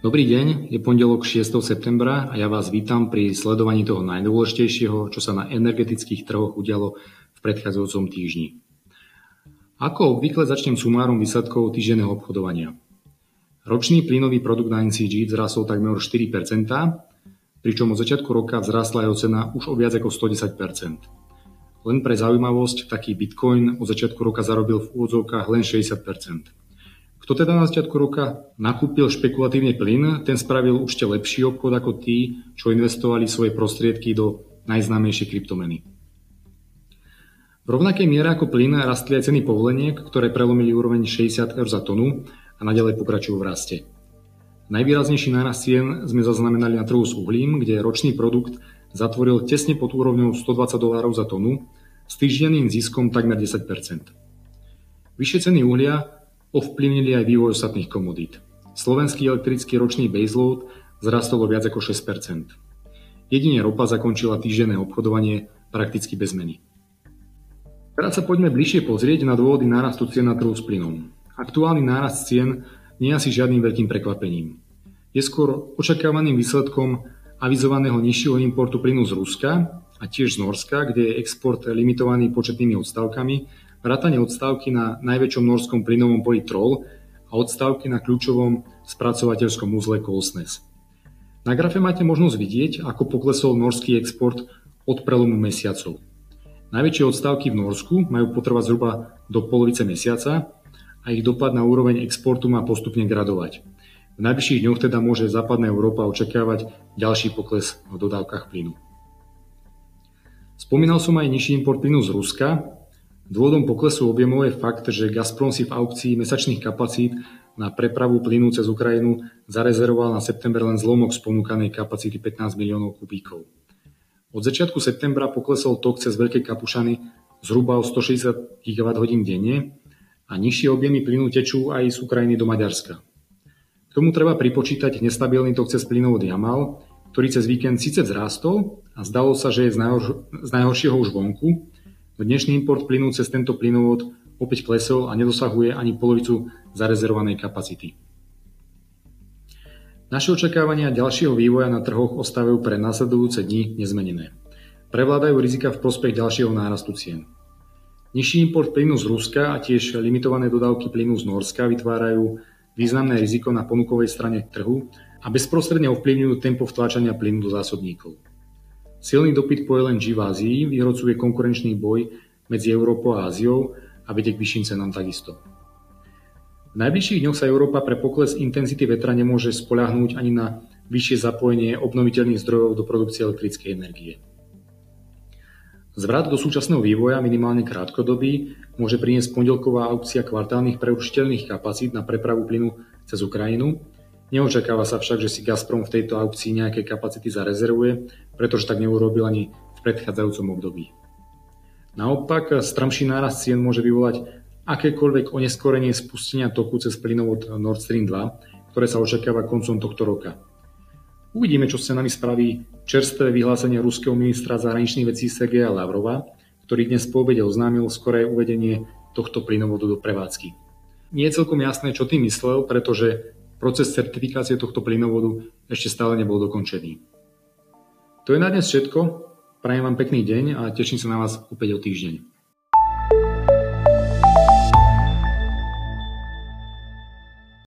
Dobrý deň, je pondelok 6. septembra a ja vás vítam pri sledovaní toho najdôležitejšieho, čo sa na energetických trhoch udialo v predchádzajúcom týždni. Ako obvykle začnem sumárom výsledkov týždenného obchodovania. Ročný plynový produkt na NCG vzrastol takmer 4%, pričom od začiatku roka vzrastla jeho cena už o viac ako 110%. Len pre zaujímavosť, taký Bitcoin od začiatku roka zarobil v úvodzovkách len 60%. Kto teda na začiatku roka nakúpil špekulatívne plyn, ten spravil určite lepší obchod ako tí, čo investovali svoje prostriedky do najznámejšej kryptomeny. V rovnakej miere ako plyn rastli aj ceny povoleniek, ktoré prelomili úroveň 60 eur za tonu a nadalej pokračujú v raste. Najvýraznejší nárast cien sme zaznamenali na trhu s uhlím, kde ročný produkt zatvoril tesne pod úrovňou 120 dolárov za tonu s týždenným ziskom takmer 10% Vyššie ceny uhlia ovplyvnili aj vývoj ostatných komodít. Slovenský elektrický ročný baseload zrastol o viac ako 6% Jedine ropa zakončila týždenné obchodovanie prakticky bez zmeny. Teraz sa poďme bližšie pozrieť na dôvody nárastu cien na trhu s plynom. Aktuálny nárast cien nie je asi žiadnym veľkým prekvapením. Je skôr očakávaným výsledkom avizovaného nižšieho importu plynu z Ruska a tiež z Norska, kde je export limitovaný početnými odstavkami vrátane odstávky na najväčšom norskom plynovom poli Troll a odstávky na kľúčovom spracovateľskom úzle Kolsnes. Na grafe máte možnosť vidieť, ako poklesol norský export od prelomu mesiacov. Najväčšie odstávky v Norsku majú potrvať zhruba do polovice mesiaca a ich dopad na úroveň exportu má postupne gradovať. V najbližších dňoch teda môže západná Európa očakávať ďalší pokles v dodávkach plynu. Spomínal som aj nižší import plynu z Ruska, Dôvodom poklesu objemov je fakt, že Gazprom si v aukcii mesačných kapacít na prepravu plynu cez Ukrajinu zarezervoval na september len zlomok z ponúkanej kapacity 15 miliónov kubíkov. Od začiatku septembra poklesol tok cez Veľké Kapušany zhruba o 160 GWh denne a nižšie objemy plynu tečú aj z Ukrajiny do Maďarska. K tomu treba pripočítať nestabilný tok cez plynovod Jamal, ktorý cez víkend síce vzrástol a zdalo sa, že je z, najhor- z najhoršieho už vonku, Dnešný import plynu cez tento plynovod opäť klesol a nedosahuje ani polovicu zarezervovanej kapacity. Naše očakávania ďalšieho vývoja na trhoch ostávajú pre následujúce dni nezmenené. Prevládajú rizika v prospech ďalšieho nárastu cien. Nižší import plynu z Ruska a tiež limitované dodávky plynu z Norska vytvárajú významné riziko na ponukovej strane trhu a bezprostredne ovplyvňujú tempo vtláčania plynu do zásobníkov. Silný dopyt po LNG v Ázii vyhrocuje konkurenčný boj medzi Európou a Áziou a vedie k vyšším cenám takisto. V najbližších dňoch sa Európa pre pokles intenzity vetra nemôže spoľahnúť ani na vyššie zapojenie obnoviteľných zdrojov do produkcie elektrickej energie. Zvrat do súčasného vývoja, minimálne krátkodobý, môže priniesť pondelková aukcia kvartálnych preurčiteľných kapacít na prepravu plynu cez Ukrajinu, Neočakáva sa však, že si Gazprom v tejto aukcii nejaké kapacity zarezervuje, pretože tak neurobil ani v predchádzajúcom období. Naopak, strmší nárast cien môže vyvolať akékoľvek oneskorenie spustenia toku cez plynovod Nord Stream 2, ktoré sa očakáva koncom tohto roka. Uvidíme, čo sa nami spraví čerstvé vyhlásenie ruského ministra zahraničných vecí Sergeja Lavrova, ktorý dnes po obede oznámil skoré uvedenie tohto plynovodu do prevádzky. Nie je celkom jasné, čo tým myslel, pretože Proces certifikácie tohto plynovodu ešte stále nebol dokončený. To je na dnes všetko. Prajem vám pekný deň a teším sa na vás opäť o týždeň.